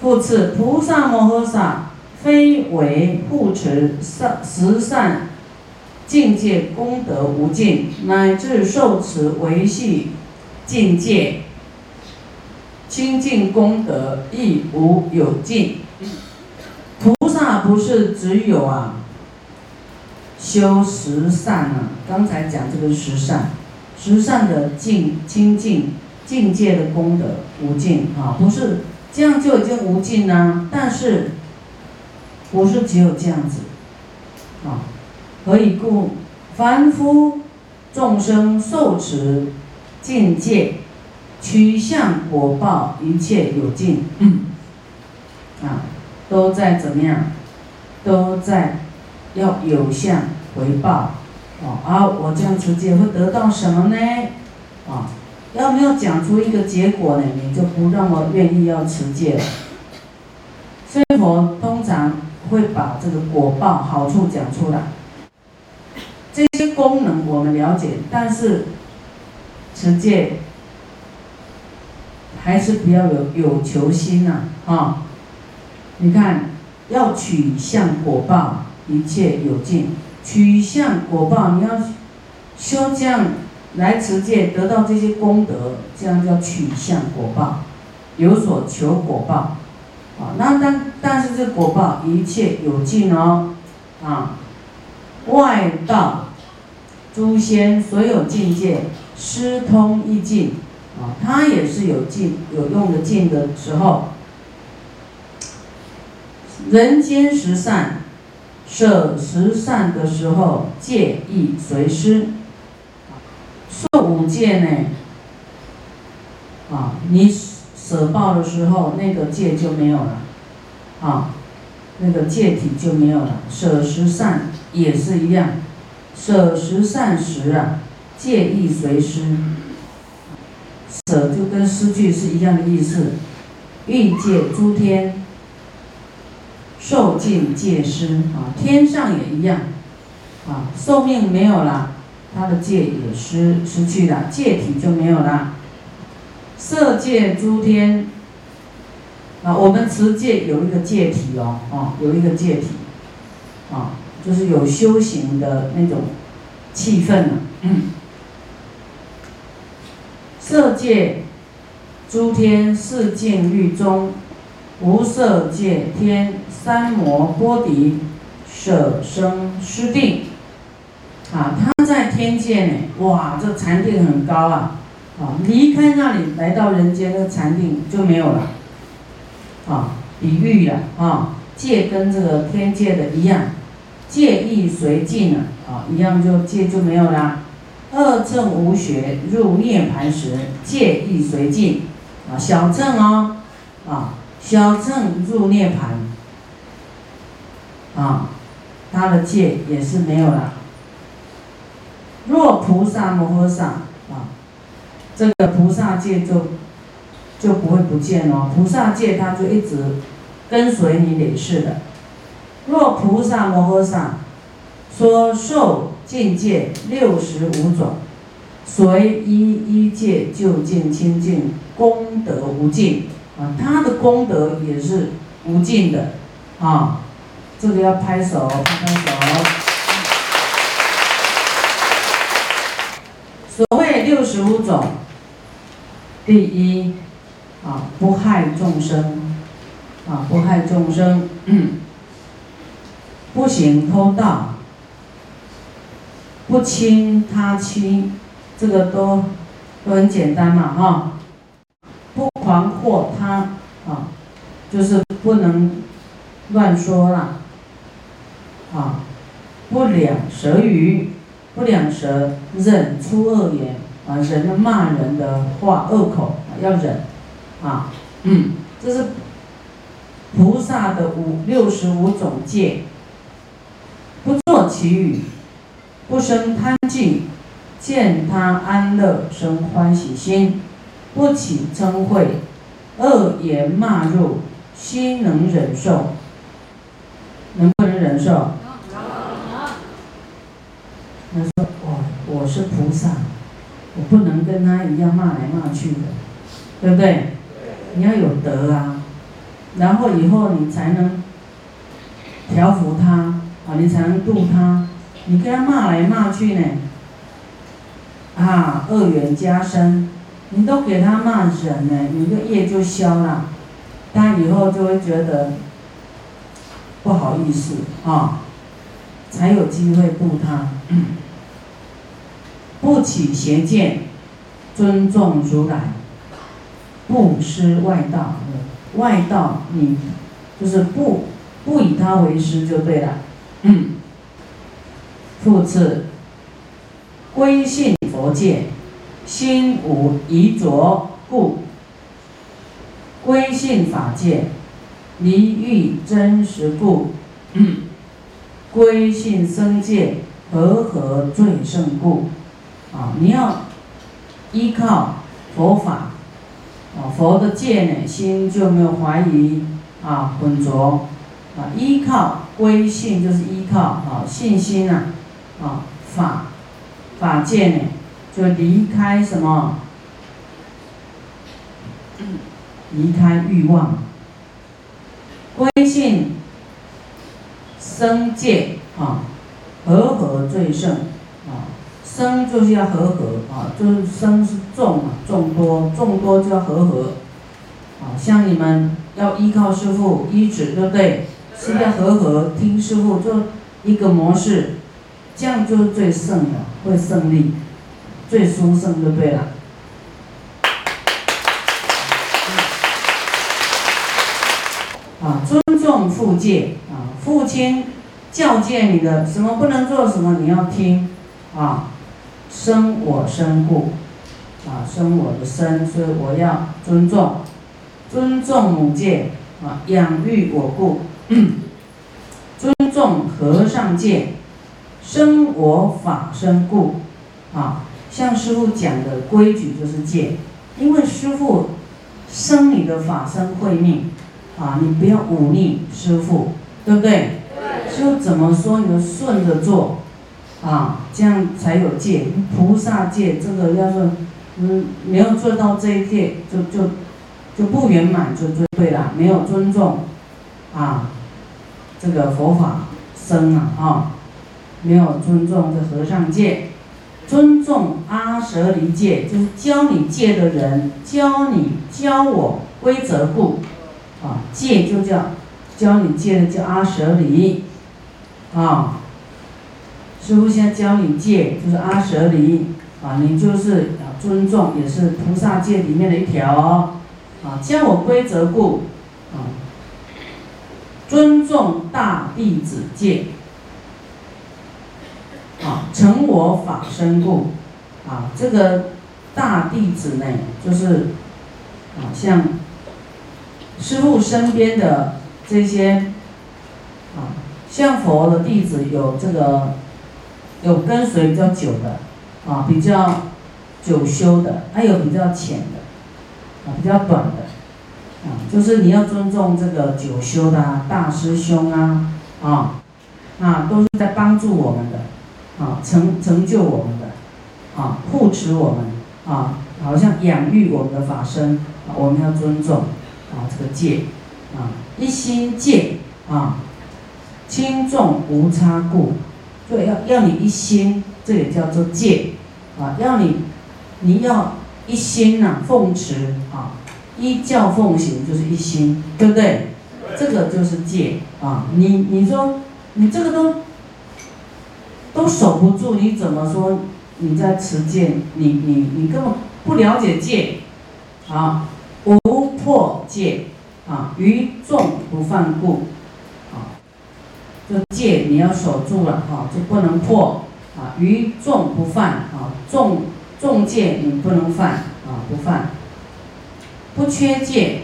复次，菩萨摩诃萨非为护持善十善境界功德无尽，乃至受持维系境界清净功德亦无有尽。菩萨不是只有啊修十善啊，刚才讲这个十善，十善的境清净境界的功德无尽啊，不是。这样就已经无尽啦，但是不是只有这样子啊？何以故？凡夫众生受持境界，趋向果报，一切有尽嗯啊，都在怎么样？都在要有相回报哦。啊，我这样持戒会得到什么呢？啊？要没有讲出一个结果呢，你就不那么愿意要持戒了。所以佛通常会把这个果报好处讲出来。这些功能我们了解，但是持戒还是不要有有求心呐，啊！你看，要取向果报，一切有尽。取向果报，你要修这样。来持戒得到这些功德，这样叫取向果报，有所求果报，啊，那但但是这果报一切有尽哦，啊，外道诸仙所有境界师通一境，啊，它也是有尽有用的尽的时候，人间十善舍十善的时候，戒亦随师。受五戒呢，啊，你舍报的时候，那个戒就没有了，啊，那个戒体就没有了。舍十善也是一样，舍十善时啊，戒亦随失。舍就跟失去是一样的意思。欲界诸天受尽戒失啊，天上也一样，啊，寿命没有了。他的戒也失失去了，戒体就没有了。色界诸天啊，我们持戒有一个戒体哦，哦，有一个戒体，啊，就是有修行的那种气氛了。色界诸天四境律中，无色界天三摩波迪舍生失定，啊，他。天界呢，哇，这禅定很高啊，啊，离开那里来到人间，那个禅定就没有了，啊，比喻了啊，戒跟这个天界的一样，戒亦随尽了，啊，一样就戒就没有啦。二正无学入涅盘时，戒亦随尽，啊，小正哦，啊，小正入涅盘，啊，他的戒也是没有了。若菩萨摩诃萨啊，这个菩萨戒就就不会不见哦。菩萨戒它就一直跟随你累世的。若菩萨摩诃萨说受境界六十五种，随一一戒就近清净，功德无尽啊，他的功德也是无尽的啊。这个要拍手，拍拍手。六十五种，第一啊，不害众生，啊，不害众生，不行偷盗，不侵他亲，这个都都很简单嘛，哈，不狂惑他，啊，就是不能乱说了，啊，不两舌语。不两舌，忍出恶言。啊！人骂人的话，恶口要忍啊！嗯，这是菩萨的五六十五种戒。不做其语，不生贪忌，见他安乐生欢喜心，不起嗔恚，恶言骂入，心能忍受，能不能忍受？能，能，能说：“我我是菩萨，我不能跟他一样骂来骂去的，对不对？你要有德啊，然后以后你才能调服他啊，你才能度他。你跟他骂来骂去呢，啊，恶缘加深，你都给他骂人呢，你的业就消了，他以后就会觉得不好意思啊，才有机会度他。不起邪见，尊重如来，不失外道。外道你就是不不以他为师就对了。嗯复次，归信佛界，心无疑着故；归信法界，离欲真实故；归信僧界，和合最胜故。啊，你要依靠佛法，啊，佛的戒呢，心就没有怀疑啊，浑浊啊，依靠归信就是依靠啊，信心啊。啊，法法界呢，就离开什么？离开欲望，归信生界啊，和合最胜，生就是要和合啊，就是生是众啊，众多众多就要和合啊，像你们要依靠师傅依止，对不对？是要和合，听师傅就一个模式。这样就是最胜的，会胜利，最殊胜就对了。啊，尊重父戒啊，父亲教诫你的什么不能做什么你要听啊，生我身故。啊，生我的身，所以我要尊重，尊重母戒啊，养育我故，尊重和尚戒。生我法身故，啊，像师傅讲的规矩就是戒，因为师傅生你的法身慧命，啊，你不要忤逆师傅，对不对？师傅怎么说你就顺着做，啊，这样才有戒。菩萨戒这个要是，嗯，没有做到这一戒，就就就不圆满，就就对了，没有尊重，啊，这个佛法僧啊，啊。没有尊重这和尚戒，尊重阿舍离戒，就是教你戒的人，教你教我规则故，啊，戒就叫教你戒的叫阿舍离，啊，师傅现在教你戒就是阿舍离，啊，你就是要尊重，也是菩萨戒里面的一条哦，啊，教我规则故，啊，尊重大弟子戒。啊，成我法身故，啊，这个大弟子呢，就是啊，像师父身边的这些啊，像佛的弟子有这个有跟随比较久的啊，比较久修的，还有比较浅的啊，比较短的啊，就是你要尊重这个久修的大师兄啊，啊，啊，都是在帮助我们的。啊，成成就我们的，啊，护持我们，啊，好像养育我们的法身，我们要尊重，啊，这个戒，啊，一心戒，啊，轻重无差故，对，要要你一心，这也叫做戒，啊，要你，你要一心呐，奉持，啊，依教奉行就是一心，对不对？这个就是戒，啊，你你说你这个都。都守不住，你怎么说？你在持戒，你你你根本不了解戒，啊，无破戒，啊，于众不犯故，这戒你要守住了，哈，就不能破，啊，于众不犯，啊，众众戒你不能犯，啊，不犯，不缺戒，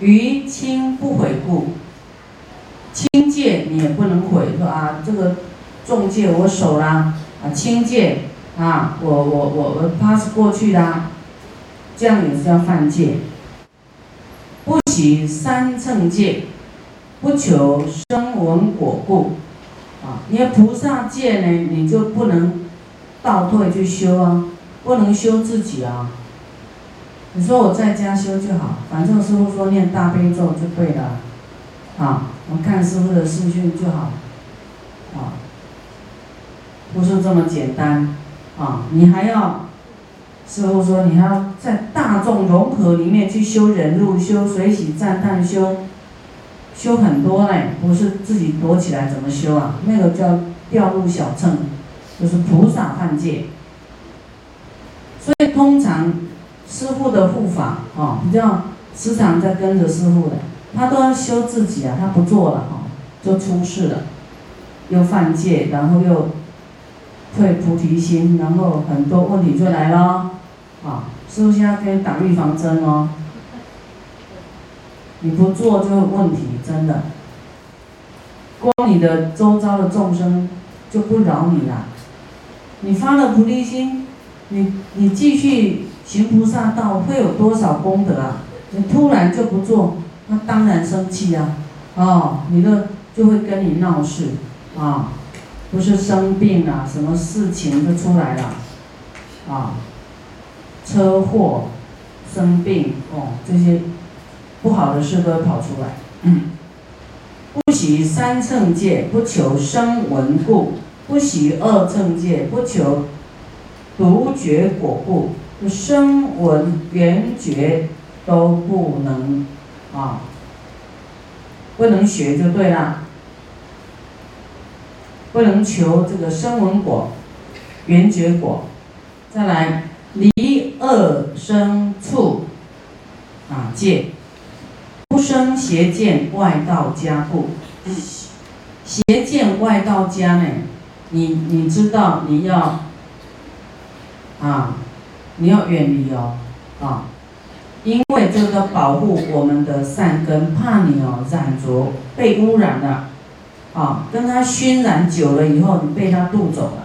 于轻不悔故，轻戒你也不能悔，说啊，这个。重戒我守啦，啊轻戒啊我我我我 pass 过去的，这样也是要犯戒。不习三乘戒，不求声闻果故，啊，你菩萨戒呢，你就不能倒退去修啊，不能修自己啊，你说我在家修就好，反正师傅说念大悲咒就对了，啊，我看师傅的视讯就好，啊，不是这么简单，啊，你还要，师傅说你还要在大众融合里面去修忍辱、修随喜赞叹、修，修很多嘞，不是自己躲起来怎么修啊？那个叫掉入小乘，就是菩萨犯戒。所以通常师傅的护法，哦，比较时常在跟着师傅的，他都要修自己啊，他不做了，哦，就出事了，又犯戒，然后又退菩提心，然后很多问题就来了，啊，师傅现在可以打预防针哦，你不做就有问题，真的，光你的周遭的众生就不饶你了，你发了菩提心。你你继续行菩萨道，会有多少功德啊？你突然就不做，那当然生气啊！哦，你的就会跟你闹事啊，不是生病了，什么事情就出来了啊？车祸、生病哦，这些不好的事都会跑出来。不喜三乘戒，不求声闻故；不喜二乘戒，不求。独觉果故，声闻缘觉都不能啊，不能学就对了，不能求这个声闻果、缘觉果。再来离恶生处啊戒，邪见外道家故。邪见外道家呢，你你知道你要。啊，你要远离哦，啊，因为这个保护我们的善根，怕你哦染着被污染了，啊，跟他熏染久了以后，你被他渡走了。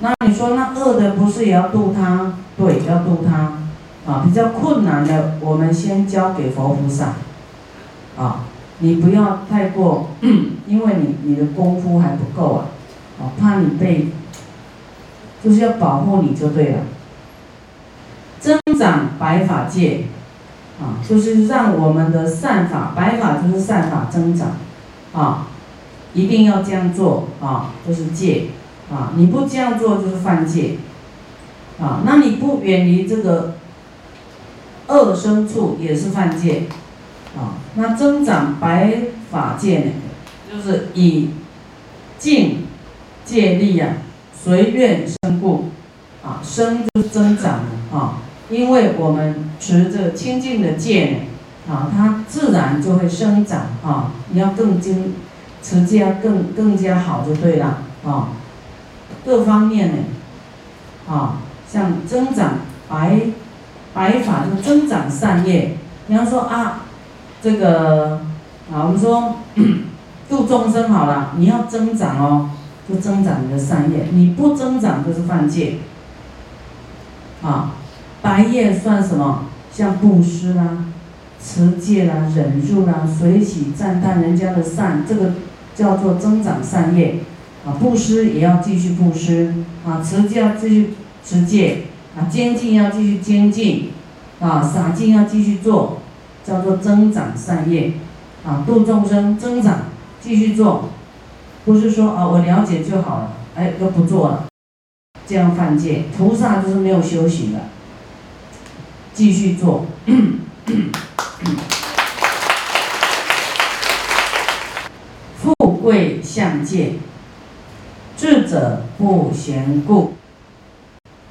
那你说那恶的不是也要渡他？对，要渡他。啊，比较困难的，我们先交给佛菩萨。啊，你不要太过，因为你你的功夫还不够啊，啊，怕你被。就是要保护你就对了，增长白法界，啊，就是让我们的善法，白法就是善法增长，啊，一定要这样做啊，就是戒，啊，你不这样做就是犯戒，啊，那你不远离这个恶生处也是犯戒，啊，那增长白法界呢，就是以净戒力啊。随愿生故，啊，生就是增长啊，因为我们持着清净的戒呢，啊，它自然就会生长啊。你要更精，持戒更更加好就对了啊。各方面呢，啊，像增长白白法就增长善业。你要说啊，这个啊，我们说 度众生好了，你要增长哦。就增长你的善业，你不增长就是犯戒。啊，白业算什么？像布施啦、持戒啦、忍辱啦、随喜赞叹人家的善，这个叫做增长善业。啊，布施也要继续布施，啊，持戒要继续持戒，啊，精进要继续精进，啊，洒净要继续做，叫做增长善业。啊，度众生增长，继续做。不是说啊，我了解就好了，哎，都不做了，这样犯戒。菩萨就是没有修行的，继续做。富贵相戒，智者不嫌故。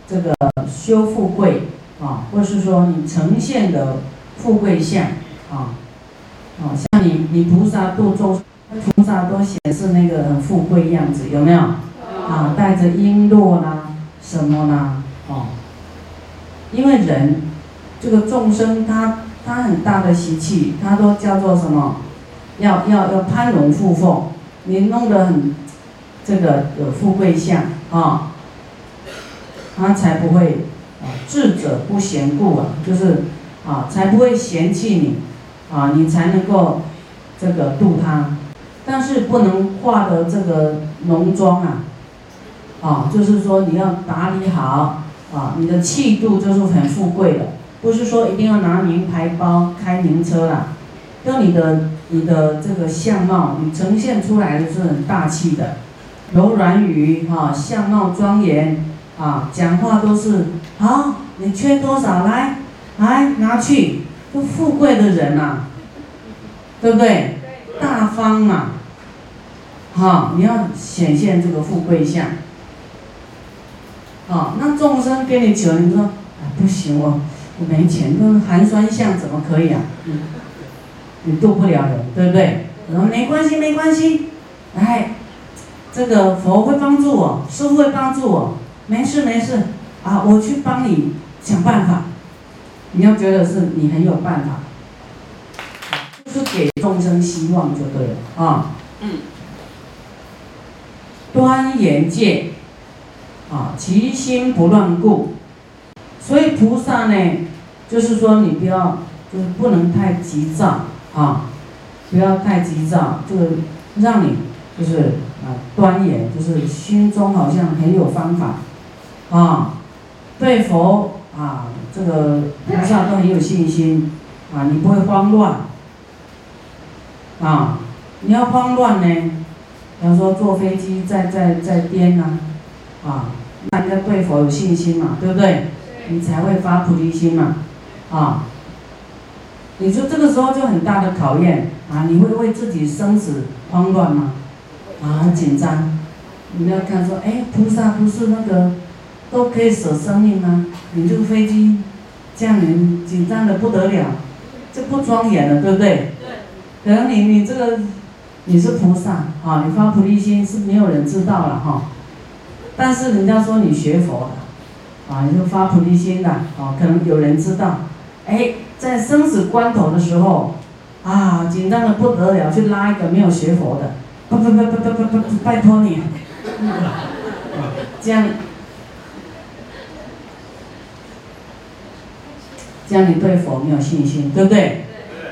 这个修富贵啊，或是说你呈现的富贵相啊，啊，像你你菩萨度众。菩萨都显示那个很富贵样子，有没有？啊，带着璎珞啦，什么啦？哦，因为人这个众生，他他很大的习气，他都叫做什么？要要要攀龙附凤，你弄得很这个有富贵相啊，他才不会啊，智者不嫌故啊，就是啊，才不会嫌弃你啊，你才能够这个度他。但是不能化的这个浓妆啊，啊，就是说你要打理好啊，你的气度就是很富贵的。不是说一定要拿名牌包、开名车啦，就你的你的这个相貌，你呈现出来的是很大气的，柔软语哈，相貌庄严。啊，讲话都是好，你缺多少来，来拿去，都富贵的人呐，对不对？大方嘛，好，你要显现这个富贵相。啊，那众生给你求，你说，啊，不行哦，我没钱，那寒酸相怎么可以啊？你渡不了人，对不对？我说没关系，没关系，哎，这个佛会帮助我，师傅会帮助我，没事没事，啊，我去帮你想办法。你要觉得是你很有办法，就是给众生希望就对了啊。嗯。端严戒。啊，其心不乱故，所以菩萨呢，就是说你不要，就是不能太急躁啊，不要太急躁，就是让你就是啊端严，就是心中好像很有方法啊，对佛啊这个菩萨都很有信心啊，你不会慌乱啊，你要慌乱呢，比方说坐飞机在在在颠呐，啊。那你要对佛有信心嘛，对不对？你才会发菩提心嘛，啊！你说这个时候就很大的考验啊！你会为自己生死慌乱吗？啊，很紧张。你要看说，哎，菩萨不是那个都可以舍生命吗？你这个飞机这样，你紧张的不得了，这不庄严了，对不对？对。可能你你这个你是菩萨啊，你发菩提心是没有人知道了哈。但是人家说你学佛的，啊，你就发菩提心的，啊，可能有人知道，哎，在生死关头的时候，啊，紧张的不得了，去拉一个没有学佛的，不不不不不不不，拜托你，这样，这样你对佛没有信心，对不对？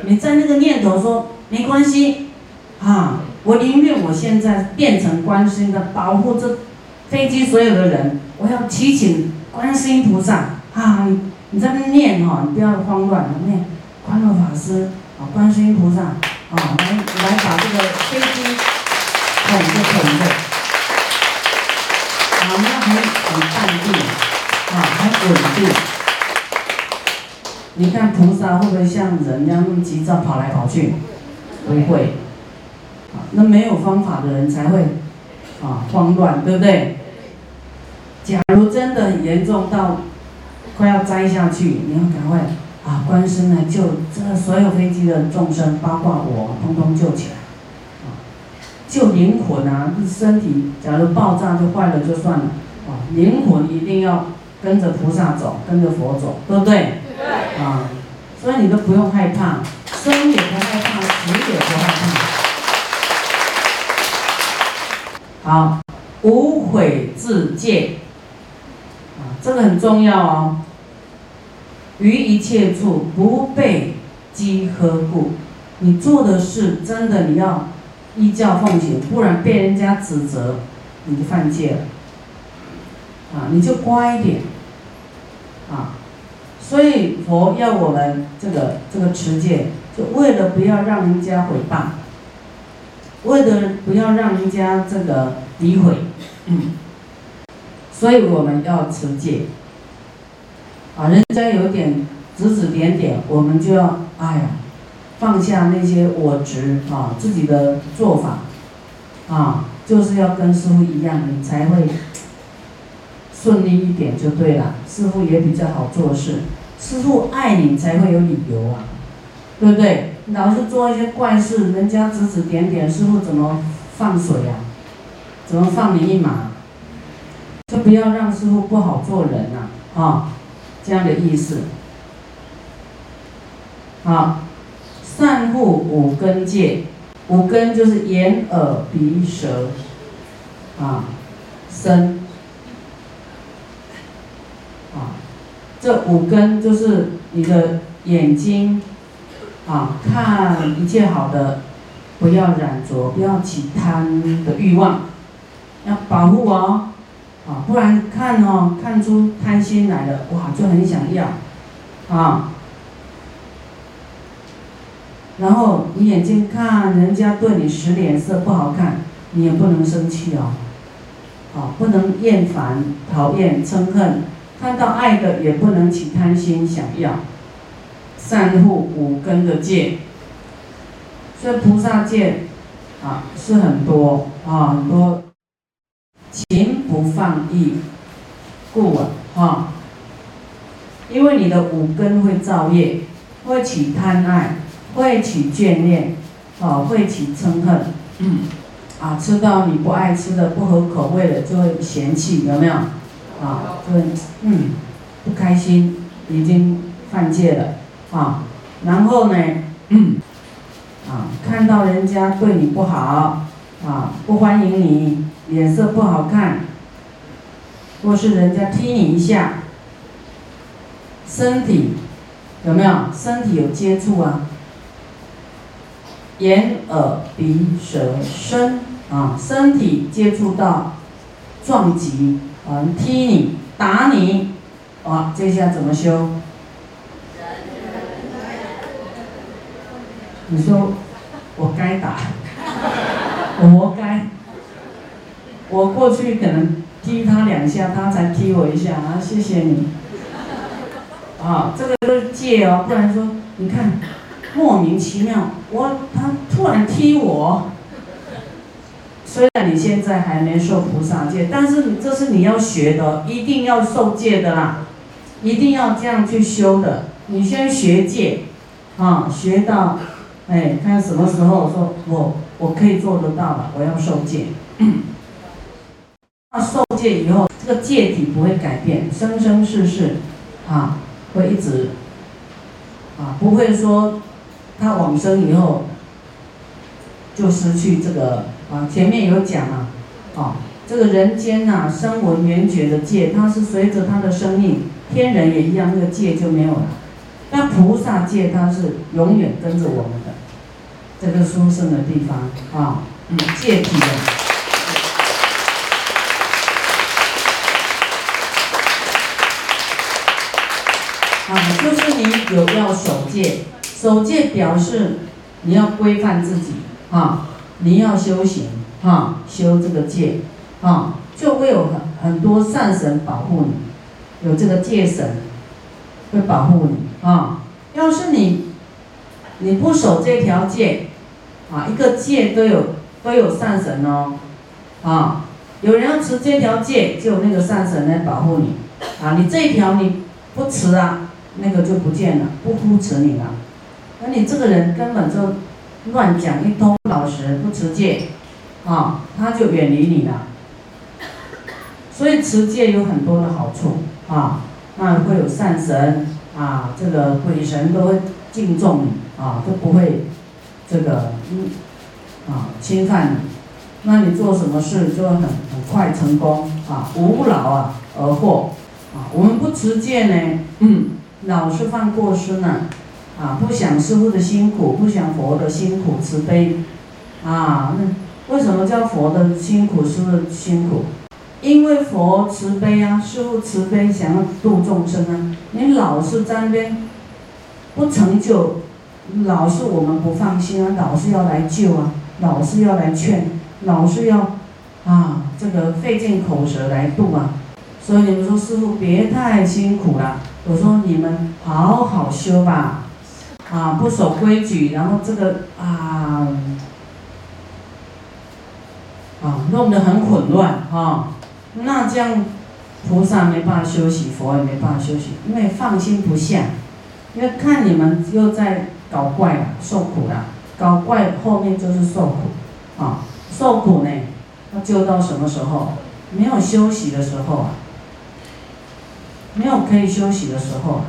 你在那个念头说没关系，啊，我宁愿我现在变成观世音的保护这。飞机所有的人，我要祈请观世音菩萨啊！你你在那念哈，你不要慌乱，念观乐法师啊，观世音菩萨啊，来来把这个飞机捧着捧着，啊，那很很淡定啊，很稳定。你看菩萨会不会像人一样那么急躁跑来跑去？不会，啊，那没有方法的人才会啊慌乱，对不对？假如真的很严重到快要栽下去，你要赶快啊，观身来救这所有飞机的众生，包括我，通通救起来，啊，救灵魂啊，身体假如爆炸就坏了就算了，啊，灵魂一定要跟着菩萨走，跟着佛走，对不对？啊，所以你都不用害怕，生也不害怕，死也不害怕。好，无悔自戒啊。这个很重要哦。于一切处不被饥呵故，你做的事真的你要依教奉行，不然被人家指责，你就犯戒了。啊，你就乖一点。啊，所以佛要我们这个这个持戒，就为了不要让人家毁谤，为了不要让人家这个诋毁。嗯。所以我们要持戒，啊，人家有点指指点点，我们就要哎呀，放下那些我执啊，自己的做法，啊，就是要跟师傅一样，你才会顺利一点就对了。师傅也比较好做事，师傅爱你才会有理由啊，对不对？老是做一些怪事，人家指指点点，师傅怎么放水呀？怎么放你一马？就不要让师傅不好做人呐，啊，这样的意思。好，善护五根界，五根就是眼、耳、鼻、舌，啊，身，啊，这五根就是你的眼睛，啊，看一切好的，不要染着，不要起贪的欲望，要保护哦。啊，不然看哦，看出贪心来了，哇，就很想要，啊。然后你眼睛看人家对你使脸色不好看，你也不能生气哦，啊，不能厌烦、讨厌、憎恨，看到爱的也不能起贪心想要，善护五根的戒，所以菩萨戒啊是很多啊很多，情不放逸，故啊啊，因为你的五根会造业，会起贪爱。会起眷恋，啊，会起嗔恨，嗯，啊，吃到你不爱吃的、不合口味的，就会嫌弃，有没有？啊，就会，嗯，不开心，已经犯戒了，啊，然后呢，嗯，啊，看到人家对你不好，啊，不欢迎你，脸色不好看，或是人家踢你一下，身体有没有？身体有接触啊？眼、耳、鼻、舌、身啊，身体接触到撞击啊，踢你、打你，啊，这下怎么修？你说我该打，我活该。我过去可能踢他两下，他才踢我一下啊，谢谢你。啊，这个都是戒哦，不然说你看。莫名其妙，我他突然踢我。虽然你现在还没受菩萨戒，但是这是你要学的，一定要受戒的啦，一定要这样去修的。你先学戒，啊，学到，哎，看什么时候说我我可以做得到了，我要受戒。那受戒以后，这个戒体不会改变，生生世世，啊，会一直，啊，不会说。他往生以后，就失去这个啊，前面有讲啊，啊，这个人间呐，生闻缘觉的戒，它是随着他的生命，天人也一样，那个戒就没有了。那菩萨戒，它是永远跟着我们的，这个殊胜的地方啊，嗯，戒体的，啊，就是你有要守戒。守戒表示你要规范自己啊，你要修行啊，修这个戒啊，就会有很很多善神保护你，有这个戒神会保护你啊。要是你你不守这条戒啊，一个戒都有都有善神哦啊，有人要持这条戒，就有那个善神来保护你啊。你这一条你不持啊，那个就不见了，不扶持你了。那你这个人根本就乱讲一通，老实不持戒，啊，他就远离你了。所以持戒有很多的好处啊，那会有善神啊，这个鬼神都会敬重你啊，都不会这个嗯啊侵犯你。那你做什么事就会很很快成功啊，无劳啊而获啊。我们不持戒呢，嗯，老是犯过失呢。啊，不想师傅的辛苦，不想佛的辛苦，慈悲，啊，那为什么叫佛的辛苦，师傅的辛苦？因为佛慈悲啊，师傅慈悲，想要度众生啊。你老是在那边不成就，老是我们不放心啊，老是要来救啊，老是要来劝，老是要啊，这个费尽口舌来度啊。所以你们说师傅别太辛苦了，我说你们好好修吧。啊，不守规矩，然后这个啊啊，弄得很混乱哈。那这样菩萨没办法休息，佛也没办法休息，因为放心不下，因为看你们又在搞怪了受苦了，搞怪后面就是受苦啊，受苦呢，要救到什么时候？没有休息的时候啊，没有可以休息的时候。